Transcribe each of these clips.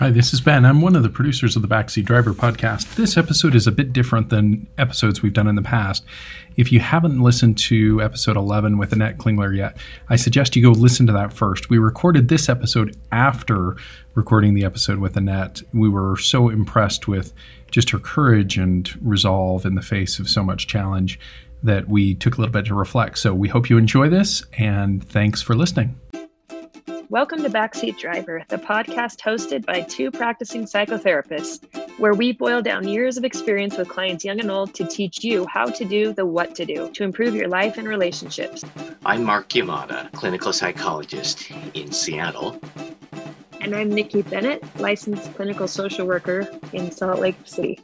Hi, this is Ben. I'm one of the producers of the Backseat Driver podcast. This episode is a bit different than episodes we've done in the past. If you haven't listened to episode 11 with Annette Klingler yet, I suggest you go listen to that first. We recorded this episode after recording the episode with Annette. We were so impressed with just her courage and resolve in the face of so much challenge that we took a little bit to reflect. So we hope you enjoy this, and thanks for listening. Welcome to Backseat Driver, the podcast hosted by two practicing psychotherapists, where we boil down years of experience with clients young and old to teach you how to do the what to do to improve your life and relationships. I'm Mark Yamada, clinical psychologist in Seattle. And I'm Nikki Bennett, licensed clinical social worker in Salt Lake City.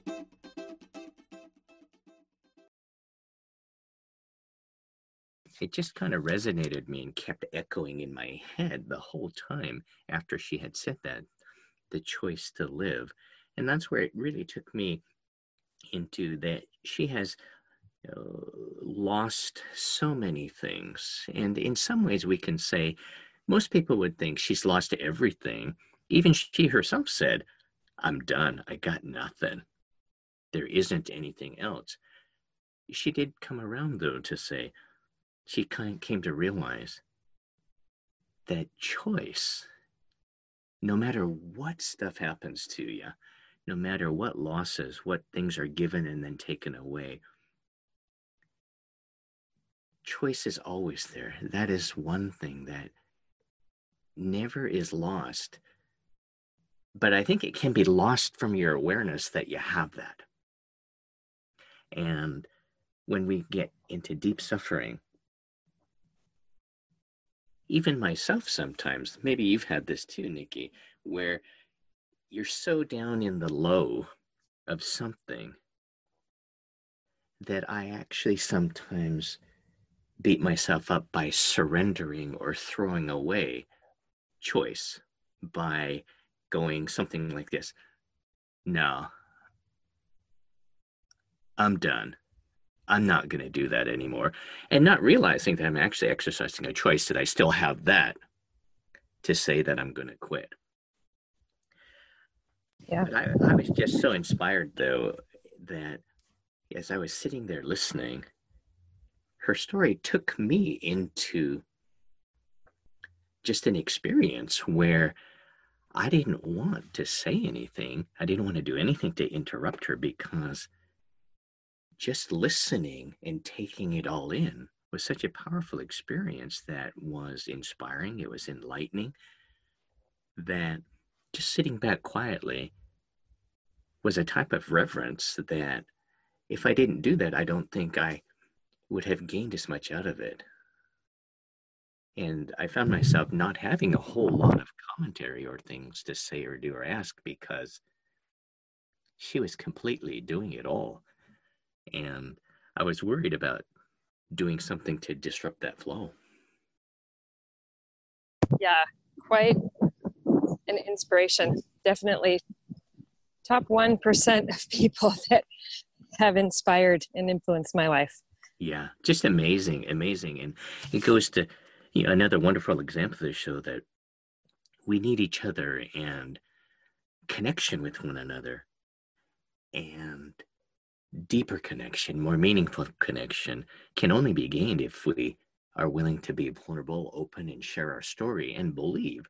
It just kind of resonated me and kept echoing in my head the whole time after she had said that the choice to live and that's where it really took me into that she has uh, lost so many things and in some ways we can say most people would think she's lost everything. Even she herself said i'm done. I got nothing. There isn't anything else. She did come around though to say she came to realize that choice, no matter what stuff happens to you, no matter what losses, what things are given and then taken away, choice is always there. That is one thing that never is lost. But I think it can be lost from your awareness that you have that. And when we get into deep suffering, even myself sometimes, maybe you've had this too, Nikki, where you're so down in the low of something that I actually sometimes beat myself up by surrendering or throwing away choice by going something like this No, I'm done. I'm not going to do that anymore. And not realizing that I'm actually exercising a choice that I still have that to say that I'm going to quit. Yeah. But I, I was just so inspired, though, that as I was sitting there listening, her story took me into just an experience where I didn't want to say anything. I didn't want to do anything to interrupt her because just listening and taking it all in was such a powerful experience that was inspiring, it was enlightening, that just sitting back quietly was a type of reverence that if I didn't do that, I don't think I would have gained as much out of it. And I found myself not having a whole lot of commentary or things to say or do or ask because she was completely doing it all and I was worried about doing something to disrupt that flow. Yeah, quite an inspiration. Definitely top 1% of people that have inspired and influenced my life. Yeah, just amazing, amazing. And it goes to you know, another wonderful example of this show that we need each other and connection with one another. And deeper connection, more meaningful connection can only be gained if we are willing to be vulnerable, open, and share our story and believe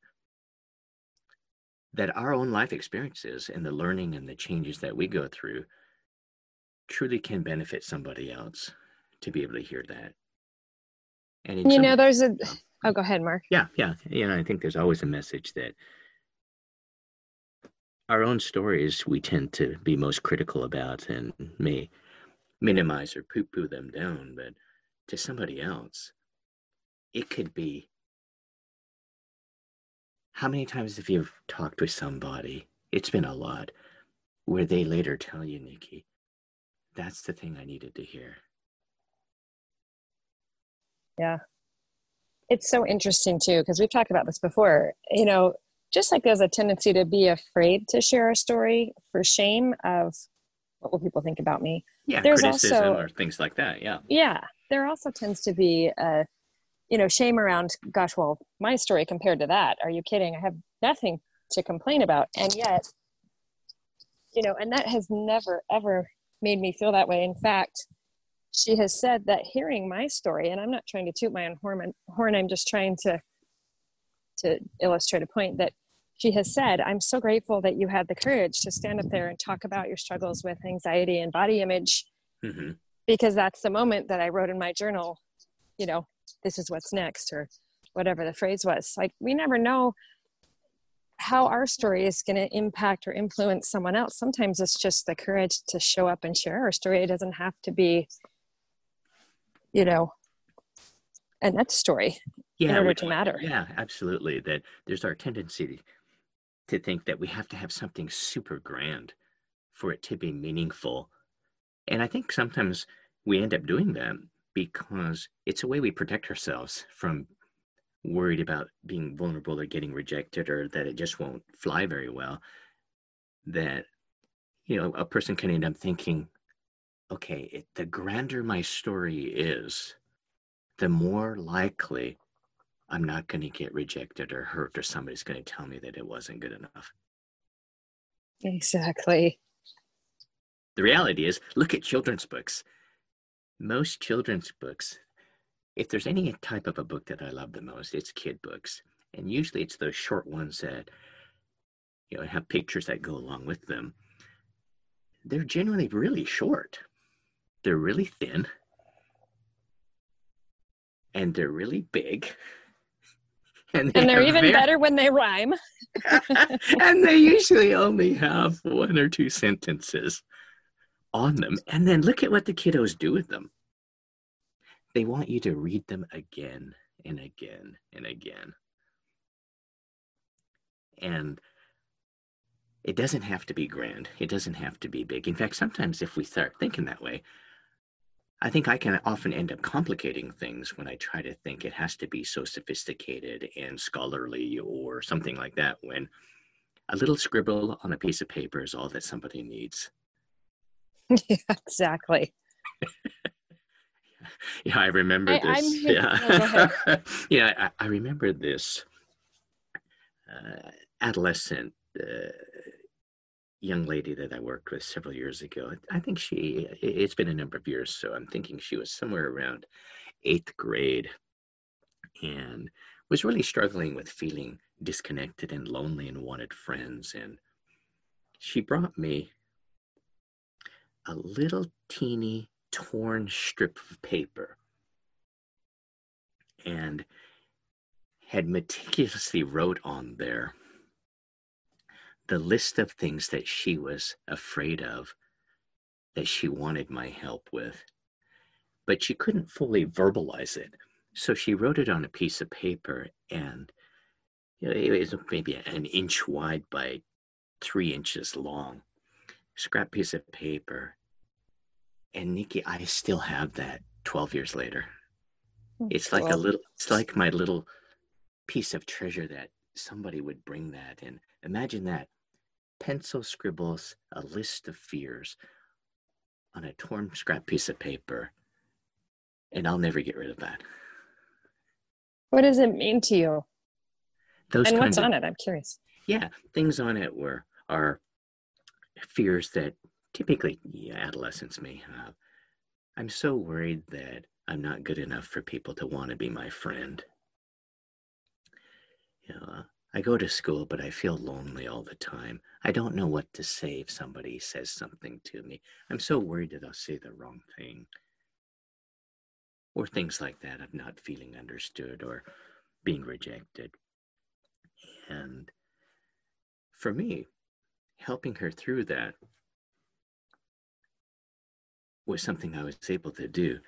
that our own life experiences and the learning and the changes that we go through truly can benefit somebody else to be able to hear that. And you know, there's a, oh, go ahead, Mark. Yeah, yeah. You know, I think there's always a message that our own stories we tend to be most critical about and may minimize or poo poo them down, but to somebody else, it could be how many times have you talked with somebody? It's been a lot where they later tell you, Nikki, that's the thing I needed to hear. Yeah. It's so interesting too, because we've talked about this before. You know, just like there's a tendency to be afraid to share a story for shame of what will people think about me. Yeah, there's criticism also, or things like that. Yeah. Yeah. There also tends to be a, you know, shame around, gosh, well, my story compared to that. Are you kidding? I have nothing to complain about. And yet, you know, and that has never, ever made me feel that way. In fact, she has said that hearing my story, and I'm not trying to toot my own horn, horn I'm just trying to to illustrate a point that she has said, I'm so grateful that you had the courage to stand up there and talk about your struggles with anxiety and body image mm-hmm. because that's the moment that I wrote in my journal, you know, this is what's next or whatever the phrase was. Like we never know how our story is going to impact or influence someone else. Sometimes it's just the courage to show up and share our story. It doesn't have to be, you know, a next story yeah, in order to matter. Yeah, absolutely. That there's our tendency to think that we have to have something super grand for it to be meaningful. And I think sometimes we end up doing that because it's a way we protect ourselves from worried about being vulnerable or getting rejected or that it just won't fly very well. That, you know, a person can end up thinking, okay, it, the grander my story is, the more likely I'm not going to get rejected or hurt, or somebody's going to tell me that it wasn't good enough. Exactly. The reality is look at children's books. Most children's books, if there's any type of a book that I love the most, it's kid books. And usually it's those short ones that you know have pictures that go along with them. They're generally really short. They're really thin. And they're really big. And, they and they're even very... better when they rhyme. and they usually only have one or two sentences on them. And then look at what the kiddos do with them. They want you to read them again and again and again. And it doesn't have to be grand. It doesn't have to be big. In fact, sometimes if we start thinking that way, I think I can often end up complicating things when I try to think it has to be so sophisticated and scholarly or something like that when a little scribble on a piece of paper is all that somebody needs. Yeah, exactly. yeah, I remember I, this. yeah, yeah, I, I, remember this uh, adolescent uh, young lady that I worked with several years ago. I think she, it's been a number of years, so I'm thinking she was somewhere around eighth grade and was really struggling with feeling disconnected and lonely and wanted friends. And she brought me a little teeny torn strip of paper and had meticulously wrote on there the list of things that she was afraid of that she wanted my help with, but she couldn't fully verbalize it. So she wrote it on a piece of paper, and you know, it was maybe an inch wide by three inches long, scrap piece of paper. And Nikki, I still have that 12 years later. Hmm, it's like a little, it's like my little piece of treasure that somebody would bring that. And imagine that pencil scribbles a list of fears on a torn scrap piece of paper, and I'll never get rid of that. What does it mean to you? Those and what's of, on it? I'm curious. Yeah, things on it were are fears that typically yeah, adolescents may have. I'm so worried that I'm not good enough for people to want to be my friend. You know, I go to school, but I feel lonely all the time. I don't know what to say if somebody says something to me. I'm so worried that I'll say the wrong thing. Or things like that of not feeling understood or being rejected. And for me, helping her through that was something I was able to do.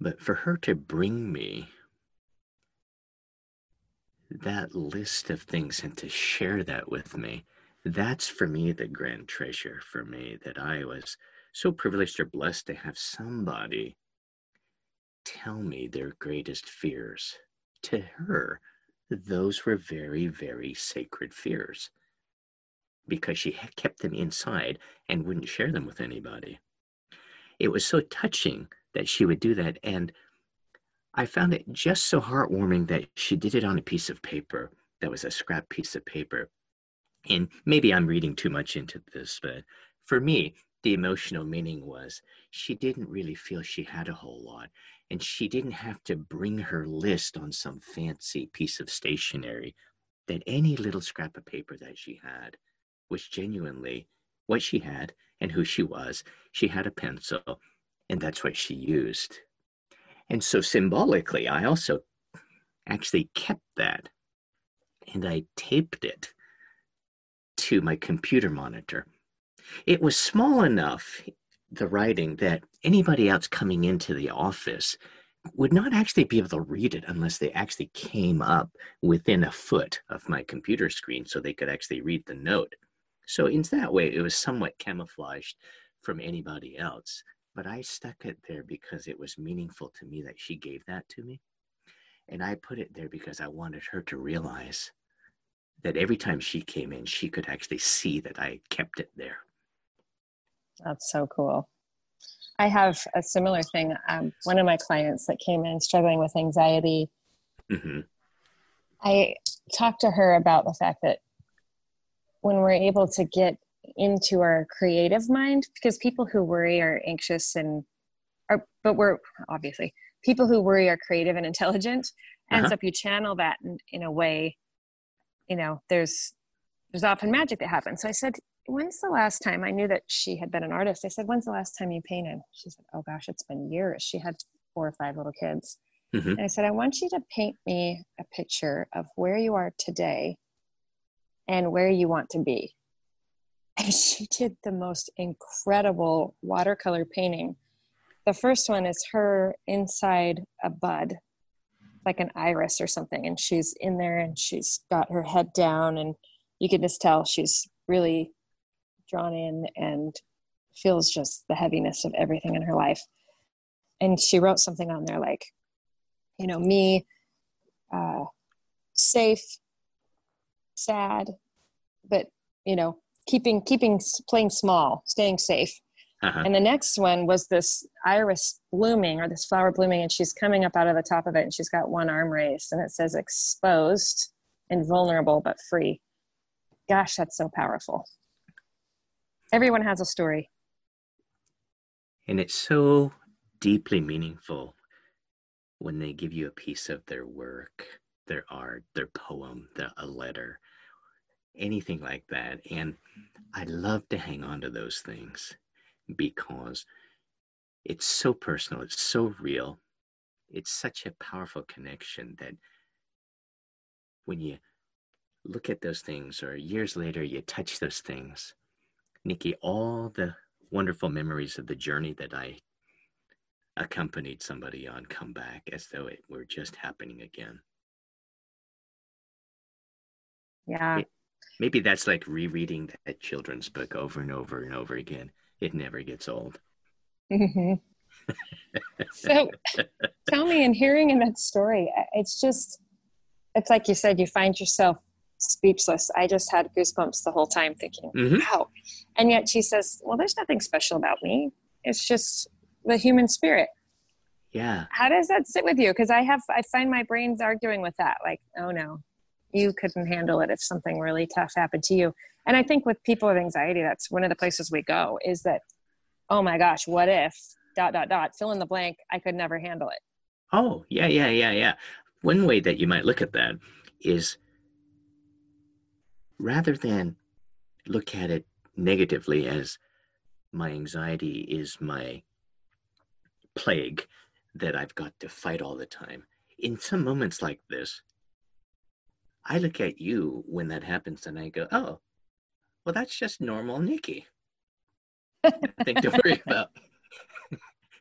But for her to bring me that list of things and to share that with me, that's for me the grand treasure for me that I was so privileged or blessed to have somebody tell me their greatest fears. To her, those were very, very sacred fears because she kept them inside and wouldn't share them with anybody. It was so touching that she would do that. And I found it just so heartwarming that she did it on a piece of paper that was a scrap piece of paper. And maybe I'm reading too much into this, but for me, the emotional meaning was she didn't really feel she had a whole lot. And she didn't have to bring her list on some fancy piece of stationery, that any little scrap of paper that she had was genuinely what she had and who she was. She had a pencil, and that's what she used. And so symbolically, I also actually kept that and I taped it to my computer monitor. It was small enough, the writing, that anybody else coming into the office would not actually be able to read it unless they actually came up within a foot of my computer screen so they could actually read the note. So, in that way, it was somewhat camouflaged from anybody else. But I stuck it there because it was meaningful to me that she gave that to me. And I put it there because I wanted her to realize that every time she came in, she could actually see that I kept it there. That's so cool. I have a similar thing. Um, one of my clients that came in struggling with anxiety, mm-hmm. I talked to her about the fact that when we're able to get into our creative mind, because people who worry are anxious and are, but we're obviously people who worry are creative and intelligent. And uh-huh. so if you channel that in, in a way, you know, there's there's often magic that happens. So I said, when's the last time I knew that she had been an artist? I said, when's the last time you painted? She said, oh gosh, it's been years. She had four or five little kids. Mm-hmm. And I said, I want you to paint me a picture of where you are today and where you want to be. And she did the most incredible watercolor painting. The first one is her inside a bud, like an iris or something. And she's in there and she's got her head down, and you can just tell she's really drawn in and feels just the heaviness of everything in her life. And she wrote something on there like, you know, me, uh, safe, sad, but you know, keeping keeping playing small, staying safe. Uh-huh. And the next one was this iris blooming or this flower blooming, and she's coming up out of the top of it, and she's got one arm raised, and it says exposed and vulnerable but free. Gosh, that's so powerful. Everyone has a story. And it's so deeply meaningful when they give you a piece of their work, their art, their poem, the, a letter, anything like that. And I love to hang on to those things because it's so personal, it's so real, it's such a powerful connection that when you look at those things or years later you touch those things, Nikki, all the wonderful memories of the journey that I accompanied somebody on come back as though it were just happening again. Yeah. It, maybe that's like rereading that children's book over and over and over again. It never gets old. Mm-hmm. so tell me, in hearing in that story, it's just, it's like you said, you find yourself speechless. I just had goosebumps the whole time thinking, mm-hmm. wow. And yet she says, well, there's nothing special about me. It's just the human spirit. Yeah. How does that sit with you? Because I have, I find my brain's arguing with that. Like, oh no, you couldn't handle it if something really tough happened to you. And I think with people with anxiety, that's one of the places we go is that, oh my gosh, what if dot dot dot fill in the blank? I could never handle it. Oh yeah, yeah, yeah, yeah. One way that you might look at that is rather than look at it negatively as my anxiety is my plague that I've got to fight all the time. In some moments like this, I look at you when that happens and I go, oh, well, that's just normal Nikki. Nothing to worry about.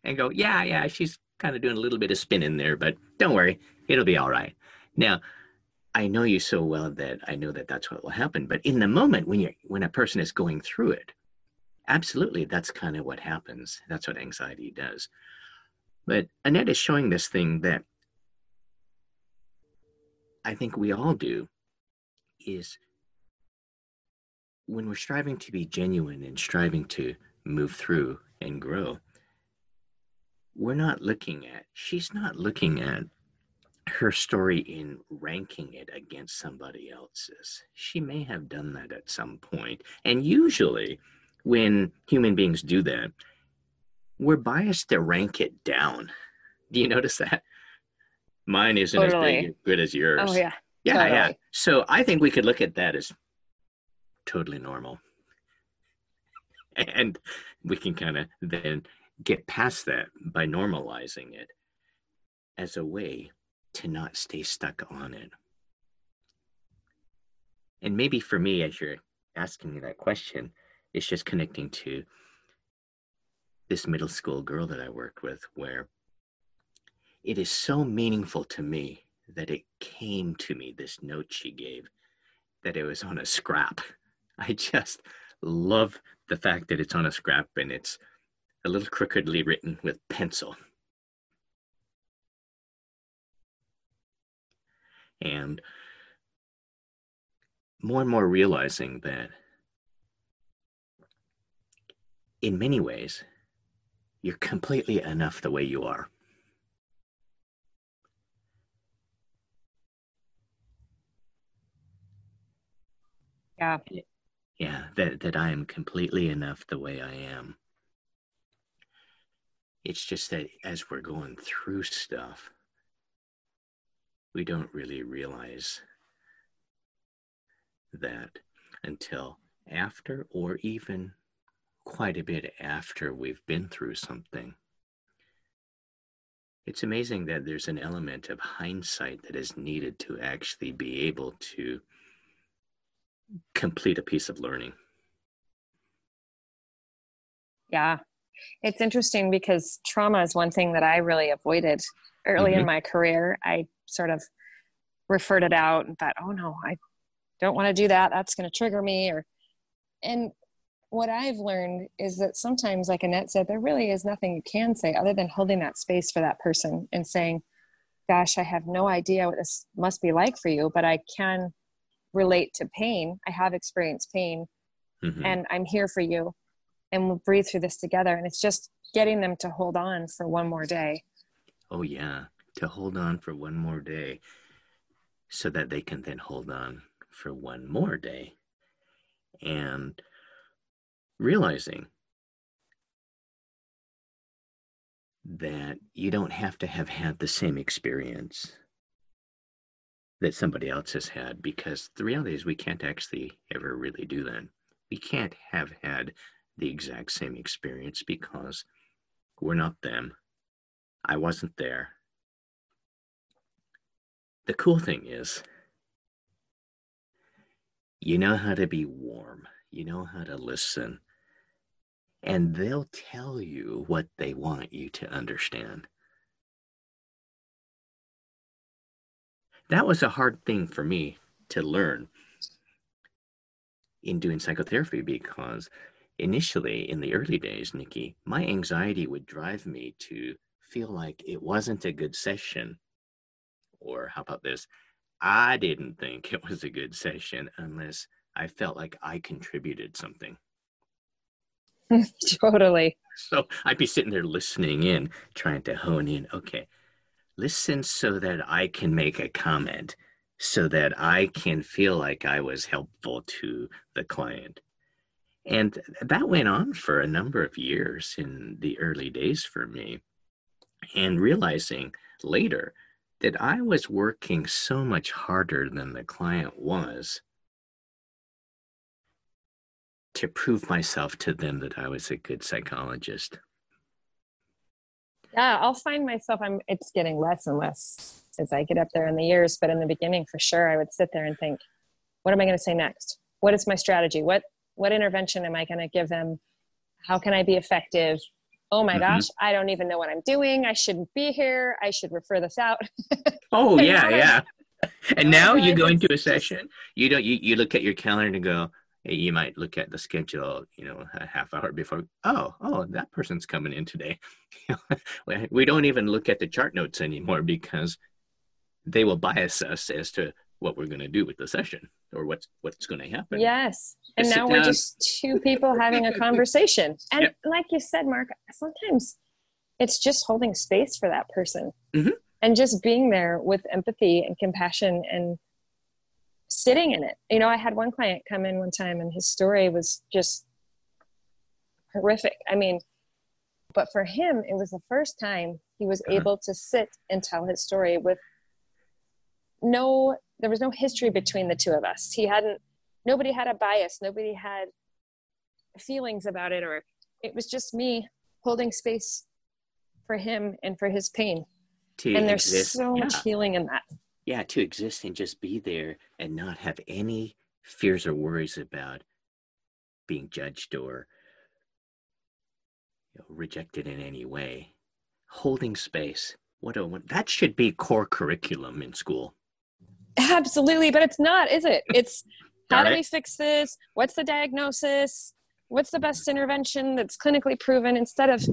and go, yeah, yeah, she's kind of doing a little bit of spin in there, but don't worry, it'll be all right. Now, I know you so well that I know that that's what will happen. But in the moment when you're when a person is going through it, absolutely, that's kind of what happens. That's what anxiety does. But Annette is showing this thing that I think we all do is when we're striving to be genuine and striving to move through and grow, we're not looking at, she's not looking at her story in ranking it against somebody else's. She may have done that at some point. And usually, when human beings do that, we're biased to rank it down. Do you notice that? Mine isn't totally. as big, good as yours. Oh, yeah. Yeah, totally. yeah. So I think we could look at that as totally normal. And we can kind of then get past that by normalizing it as a way to not stay stuck on it. And maybe for me, as you're asking me that question, it's just connecting to this middle school girl that I worked with, where it is so meaningful to me that it came to me, this note she gave, that it was on a scrap. I just love the fact that it's on a scrap and it's a little crookedly written with pencil. And more and more realizing that in many ways, you're completely enough the way you are. Yeah. Yeah, that, that I am completely enough the way I am. It's just that as we're going through stuff, we don't really realize that until after or even quite a bit after we've been through something. It's amazing that there's an element of hindsight that is needed to actually be able to complete a piece of learning. Yeah. It's interesting because trauma is one thing that I really avoided early mm-hmm. in my career. I sort of referred it out and thought, oh no, I don't want to do that. That's going to trigger me. Or, and what I've learned is that sometimes, like Annette said, there really is nothing you can say other than holding that space for that person and saying, gosh, I have no idea what this must be like for you, but I can relate to pain. I have experienced pain mm-hmm. and I'm here for you. And we'll breathe through this together. And it's just getting them to hold on for one more day. Oh, yeah. To hold on for one more day so that they can then hold on for one more day. And realizing that you don't have to have had the same experience that somebody else has had because the reality is we can't actually ever really do that. We can't have had the exact same experience because we're not them. I wasn't there. The cool thing is, you know how to be warm, you know how to listen, and they'll tell you what they want you to understand. That was a hard thing for me to learn in doing psychotherapy because initially in the early days, Nikki, my anxiety would drive me to feel like it wasn't a good session or how about this? I didn't think it was a good session unless I felt like I contributed something. totally. So I'd be sitting there listening in, trying to hone in. Okay, listen so that I can make a comment, so that I can feel like I was helpful to the client. And that went on for a number of years in the early days for me. And realizing later that I was working so much harder than the client was to prove myself to them that I was a good psychologist. Yeah, I'll find myself I'm it's getting less and less as I get up there in the years, but in the beginning for sure I would sit there and think, what am I going to say next? What is my strategy? What what intervention am I going to give them? How can I be effective? oh my mm-hmm. gosh, I don't even know what I'm doing. I shouldn't be here. I should refer this out. oh yeah, yeah. And now you go into a session. You don't. You, you look at your calendar and go. You might look at the schedule. You know, a half hour before. Oh, oh, that person's coming in today. we don't even look at the chart notes anymore because they will bias us as to what we're going to do with the session or what's what's going to happen. Yes. And now we're just two people having a conversation. And yep. like you said, Mark, sometimes it's just holding space for that person. Mm-hmm. and just being there with empathy and compassion and sitting in it. You know, I had one client come in one time and his story was just horrific. I mean, but for him, it was the first time he was uh-huh. able to sit and tell his story with no, there was no history between the two of us. He hadn't, nobody had a bias, nobody had feelings about it, or it was just me holding space for him and for his pain. To and there's exist, so yeah. much healing in that. Yeah, to exist and just be there and not have any fears or worries about being judged or you know, rejected in any way. Holding space. What a that should be core curriculum in school. Absolutely, but it's not, is it? It's how do we fix this? What's the diagnosis? What's the best intervention that's clinically proven? Instead of,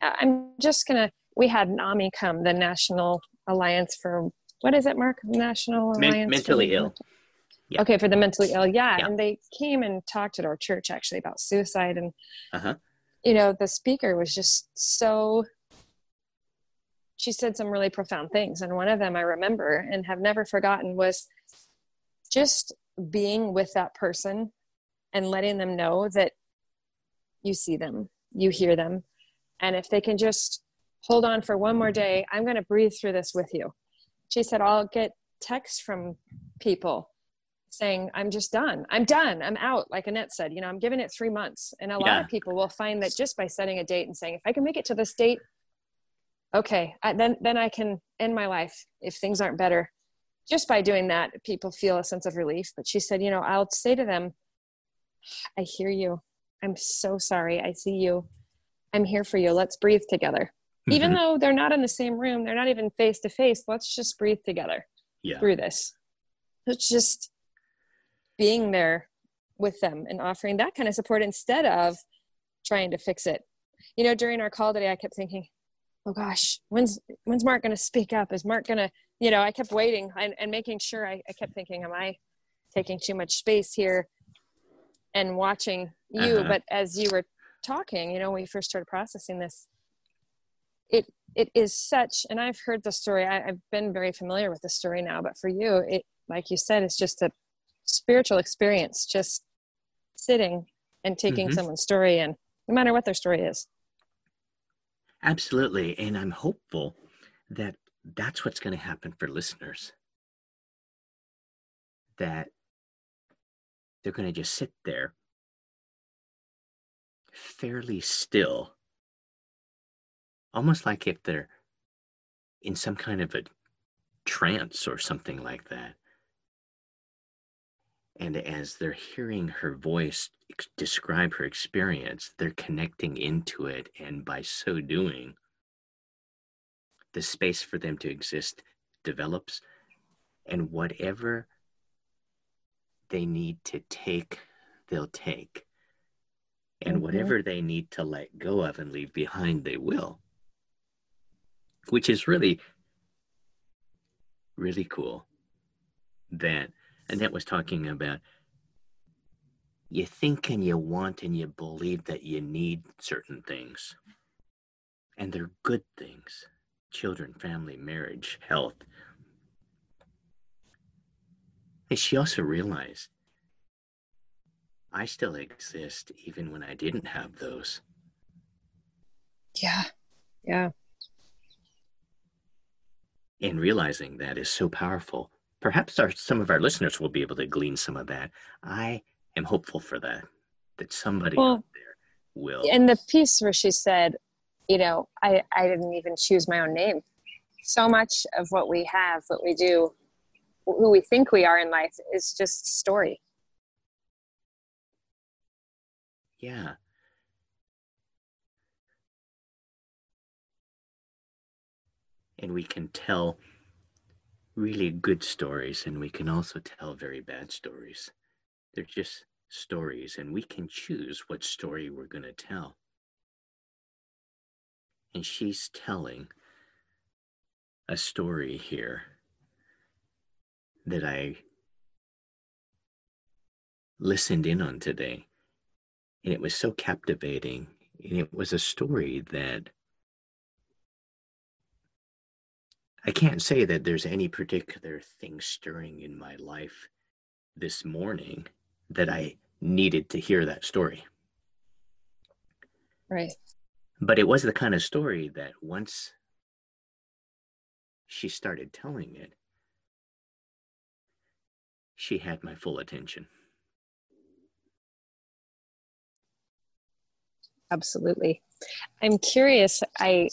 I'm just gonna. We had NAMI come, the National Alliance for what is it, Mark? National Men- Alliance mentally ill. Yeah. Okay, for the mentally ill, yeah. yeah. And they came and talked at our church actually about suicide, and uh-huh. you know, the speaker was just so. She said some really profound things, and one of them I remember and have never forgotten was just being with that person and letting them know that you see them, you hear them. And if they can just hold on for one more day, I'm going to breathe through this with you. She said, I'll get texts from people saying, I'm just done. I'm done. I'm out. Like Annette said, you know, I'm giving it three months. And a yeah. lot of people will find that just by setting a date and saying, if I can make it to this date, okay, I, then, then I can end my life if things aren't better just by doing that, people feel a sense of relief. But she said, you know, I'll say to them, I hear you. I'm so sorry. I see you. I'm here for you. Let's breathe together. Mm-hmm. Even though they're not in the same room, they're not even face to face, let's just breathe together yeah. through this. It's just being there with them and offering that kind of support instead of trying to fix it. You know, during our call today, I kept thinking, oh gosh, when's when's Mark going to speak up? Is Mark going to you know, I kept waiting and, and making sure I, I kept thinking, am I taking too much space here and watching you? Uh-huh. But as you were talking, you know, when we first started processing this, it it is such and i've heard the story I, have been very familiar with the story now but for you it like you said it's just a spiritual experience just sitting and taking mm-hmm. someone's story and no matter what their story is absolutely and i'm hopeful that that's what's going to happen for listeners. That they're going to just sit there fairly still, almost like if they're in some kind of a trance or something like that. And as they're hearing her voice describe her experience, they're connecting into it. And by so doing, the space for them to exist develops and whatever they need to take they'll take and mm-hmm. whatever they need to let go of and leave behind they will which is really really cool that annette was talking about you think and you want and you believe that you need certain things and they're good things children, family, marriage, health. And she also realized I still exist even when I didn't have those. Yeah. Yeah. And realizing that is so powerful. Perhaps our, some of our listeners will be able to glean some of that. I am hopeful for that, that somebody well, out there will. And the piece where she said, you know, I, I didn't even choose my own name. So much of what we have, what we do, who we think we are in life is just story. Yeah. And we can tell really good stories, and we can also tell very bad stories. They're just stories, and we can choose what story we're going to tell and she's telling a story here that I listened in on today. And it was so captivating. And it was a story that I can't say that there's any particular thing stirring in my life this morning that I needed to hear that story. Right. But it was the kind of story that once she started telling it, she had my full attention. Absolutely. I'm curious. I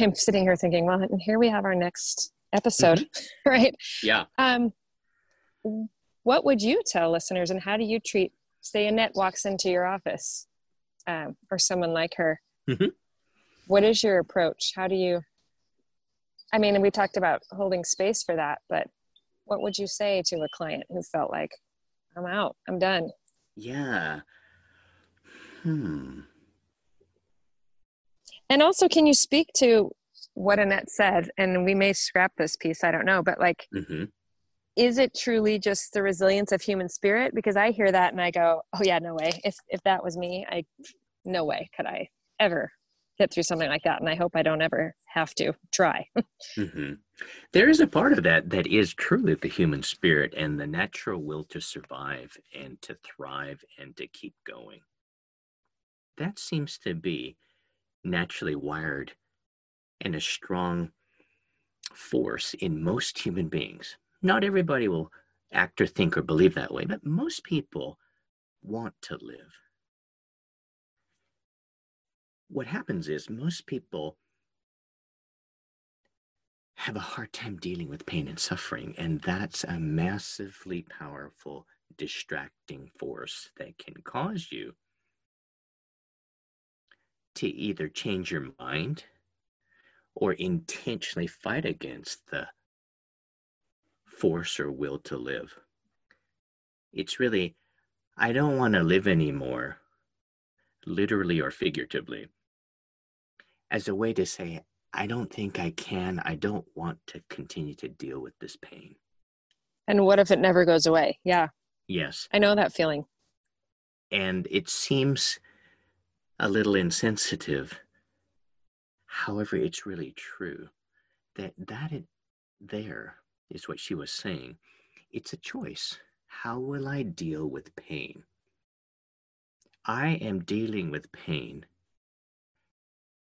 am sitting here thinking, well, here we have our next episode, mm-hmm. right? Yeah. Um, what would you tell listeners, and how do you treat? Say Annette walks into your office, um, or someone like her. Mm-hmm. What is your approach? How do you? I mean, we talked about holding space for that, but what would you say to a client who felt like, I'm out, I'm done? Yeah. Hmm. And also, can you speak to what Annette said? And we may scrap this piece, I don't know, but like, mm-hmm. is it truly just the resilience of human spirit? Because I hear that and I go, oh, yeah, no way. If, if that was me, I, no way could I ever get through something like that. And I hope I don't ever have to try. mm-hmm. There is a part of that that is truly the human spirit and the natural will to survive and to thrive and to keep going. That seems to be naturally wired and a strong force in most human beings. Not everybody will act or think or believe that way, but most people want to live. What happens is most people have a hard time dealing with pain and suffering, and that's a massively powerful distracting force that can cause you to either change your mind or intentionally fight against the force or will to live. It's really, I don't want to live anymore, literally or figuratively, as a way to say, I don't think I can, I don't want to continue to deal with this pain. And what if it never goes away? Yeah. Yes. I know that feeling. And it seems a little insensitive. However, it's really true that that it, there is what she was saying. It's a choice. How will I deal with pain? I am dealing with pain.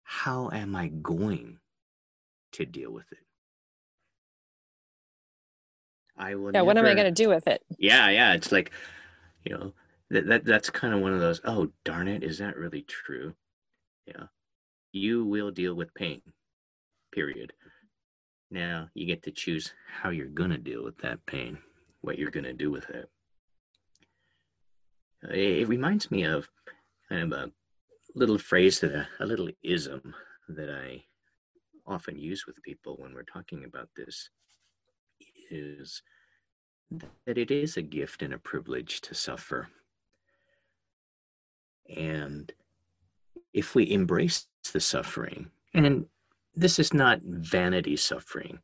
How am I going to deal with it? I will. Yeah, never, what am I going to do with it? Yeah, yeah. It's like, you know, that, that that's kind of one of those oh darn it is that really true? Yeah. You will deal with pain period. Now you get to choose how you're going to deal with that pain what you're going to do with it. Uh, it, it reminds me of kind of a little phrase that a, a little ism that i often use with people when we're talking about this is that it is a gift and a privilege to suffer and if we embrace the suffering, and this is not vanity suffering,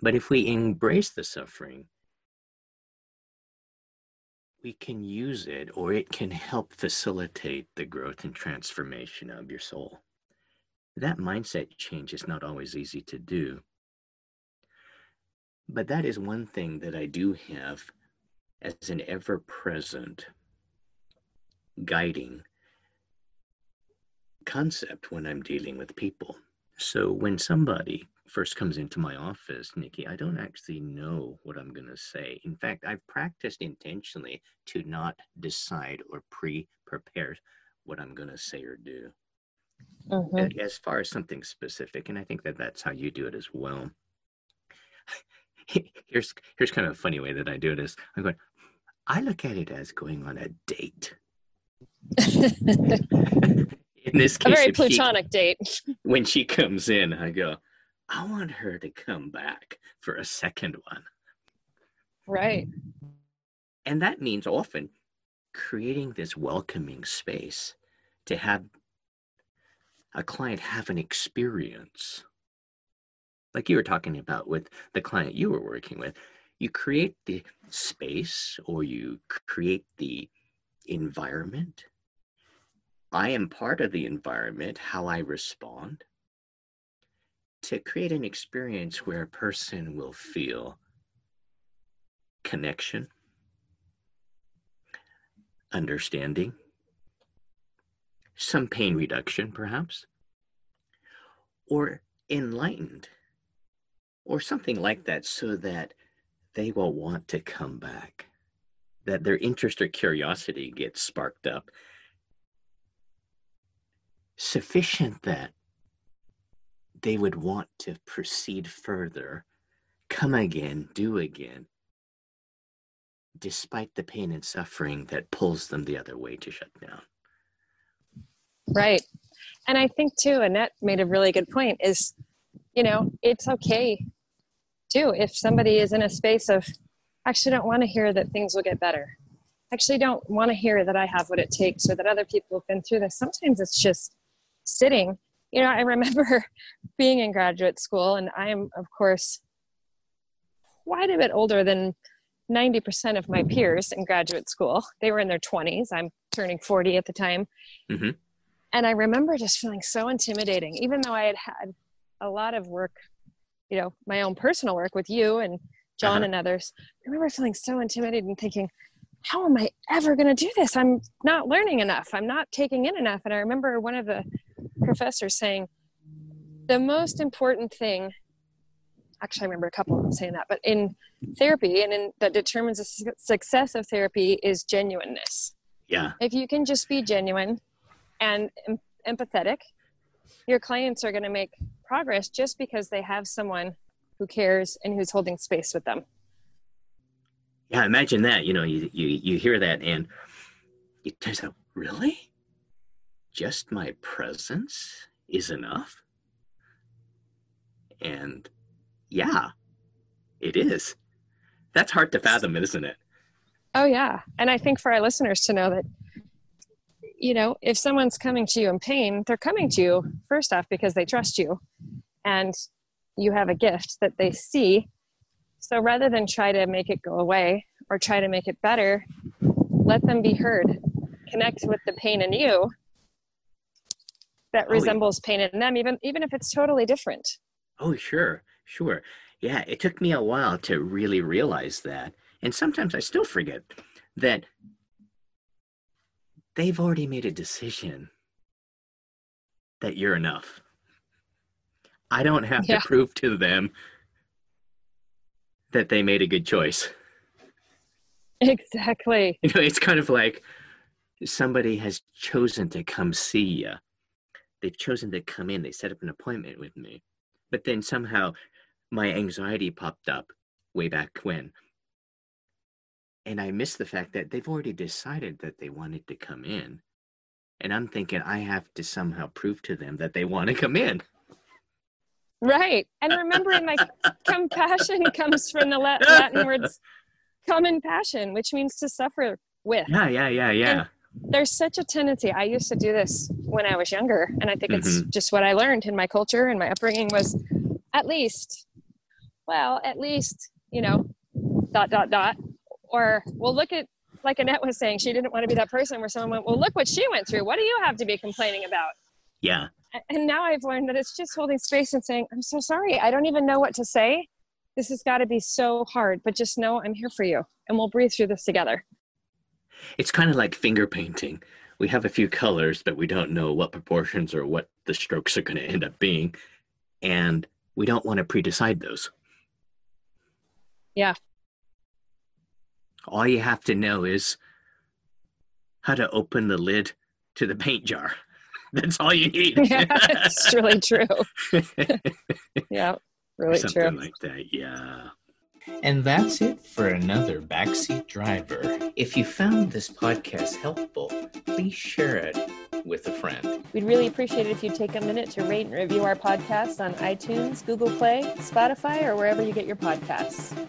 but if we embrace the suffering, we can use it or it can help facilitate the growth and transformation of your soul. That mindset change is not always easy to do. But that is one thing that I do have as an ever present guiding concept when I'm dealing with people. So when somebody first comes into my office, Nikki, I don't actually know what I'm going to say. In fact, I've practiced intentionally to not decide or pre prepare what I'm going to say or do. Mm-hmm. As far as something specific, and I think that that's how you do it as well. here's here's kind of a funny way that I do it is I'm going. I look at it as going on a date. in this case, a very plutonic she, date. when she comes in, I go, I want her to come back for a second one. Right. And that means often creating this welcoming space to have a client have an experience like you were talking about with the client you were working with you create the space or you create the environment I am part of the environment, how I respond. to create an experience where a person will feel connection, understanding, some pain reduction, perhaps, or enlightened, or something like that, so that they will want to come back, that their interest or curiosity gets sparked up. Sufficient that they would want to proceed further, come again, do again, despite the pain and suffering that pulls them the other way to shut down. Right. And I think too, Annette made a really good point is, you know, it's okay too if somebody is in a space of actually don't want to hear that things will get better. Actually don't want to hear that I have what it takes or that other people have been through this. Sometimes it's just sitting. You know, I remember being in graduate school and I am of course quite a bit older than 90% of my peers in graduate school. They were in their 20s. I'm turning 40 at the time. Mm-hmm. And I remember just feeling so intimidating, even though I had had a lot of work, you know, my own personal work with you and John uh-huh. and others. I remember feeling so intimidated and thinking, how am I ever going to do this? I'm not learning enough. I'm not taking in enough. And I remember one of the professors saying, the most important thing actually, I remember a couple of them saying that, but in therapy and in that determines the su- success of therapy is genuineness. Yeah. If you can just be genuine and em- empathetic, your clients are going to make progress just because they have someone who cares and who's holding space with them. Yeah, imagine that. You know, you you, you hear that and it turns out, really? Just my presence is enough? And yeah, it is. That's hard to fathom, isn't it? Oh, yeah. And I think for our listeners to know that, you know, if someone's coming to you in pain, they're coming to you first off because they trust you and you have a gift that they see. So rather than try to make it go away or try to make it better, let them be heard. Connect with the pain in you that oh, resembles yeah. pain in them, even even if it's totally different. Oh, sure. Sure. Yeah, it took me a while to really realize that. And sometimes I still forget that they've already made a decision that you're enough. I don't have yeah. to prove to them that they made a good choice. Exactly. You know, it's kind of like somebody has chosen to come see you. They've chosen to come in. They set up an appointment with me. But then somehow my anxiety popped up way back when. And I missed the fact that they've already decided that they wanted to come in. And I'm thinking I have to somehow prove to them that they want to come in. Right. And remembering like compassion comes from the Latin words common passion, which means to suffer with. Yeah, yeah, yeah, yeah. And there's such a tendency. I used to do this when I was younger, and I think it's mm-hmm. just what I learned in my culture and my upbringing was at least well, at least, you know, dot, dot, dot. Or well, look at, like Annette was saying, she didn't want to be that person where someone went, well, look what she went through. What do you have to be complaining about? Yeah. And now I've learned that it's just holding space and saying, I'm so sorry. I don't even know what to say. This has got to be so hard, but just know I'm here for you and we'll breathe through this together. It's kind of like finger painting. We have a few colors, but we don't know what proportions or what the strokes are going to end up being. And we don't want to pre-decide those. Yeah. All you have to know is how to open the lid to the paint jar. That's all you need. yeah, it's really true. yeah, really Something true. Something like that, yeah. And that's it for another Backseat Driver. If you found this podcast helpful, please share it with a friend. We'd really appreciate it if you'd take a minute to rate and review our podcast on iTunes, Google Play, Spotify, or wherever you get your podcasts.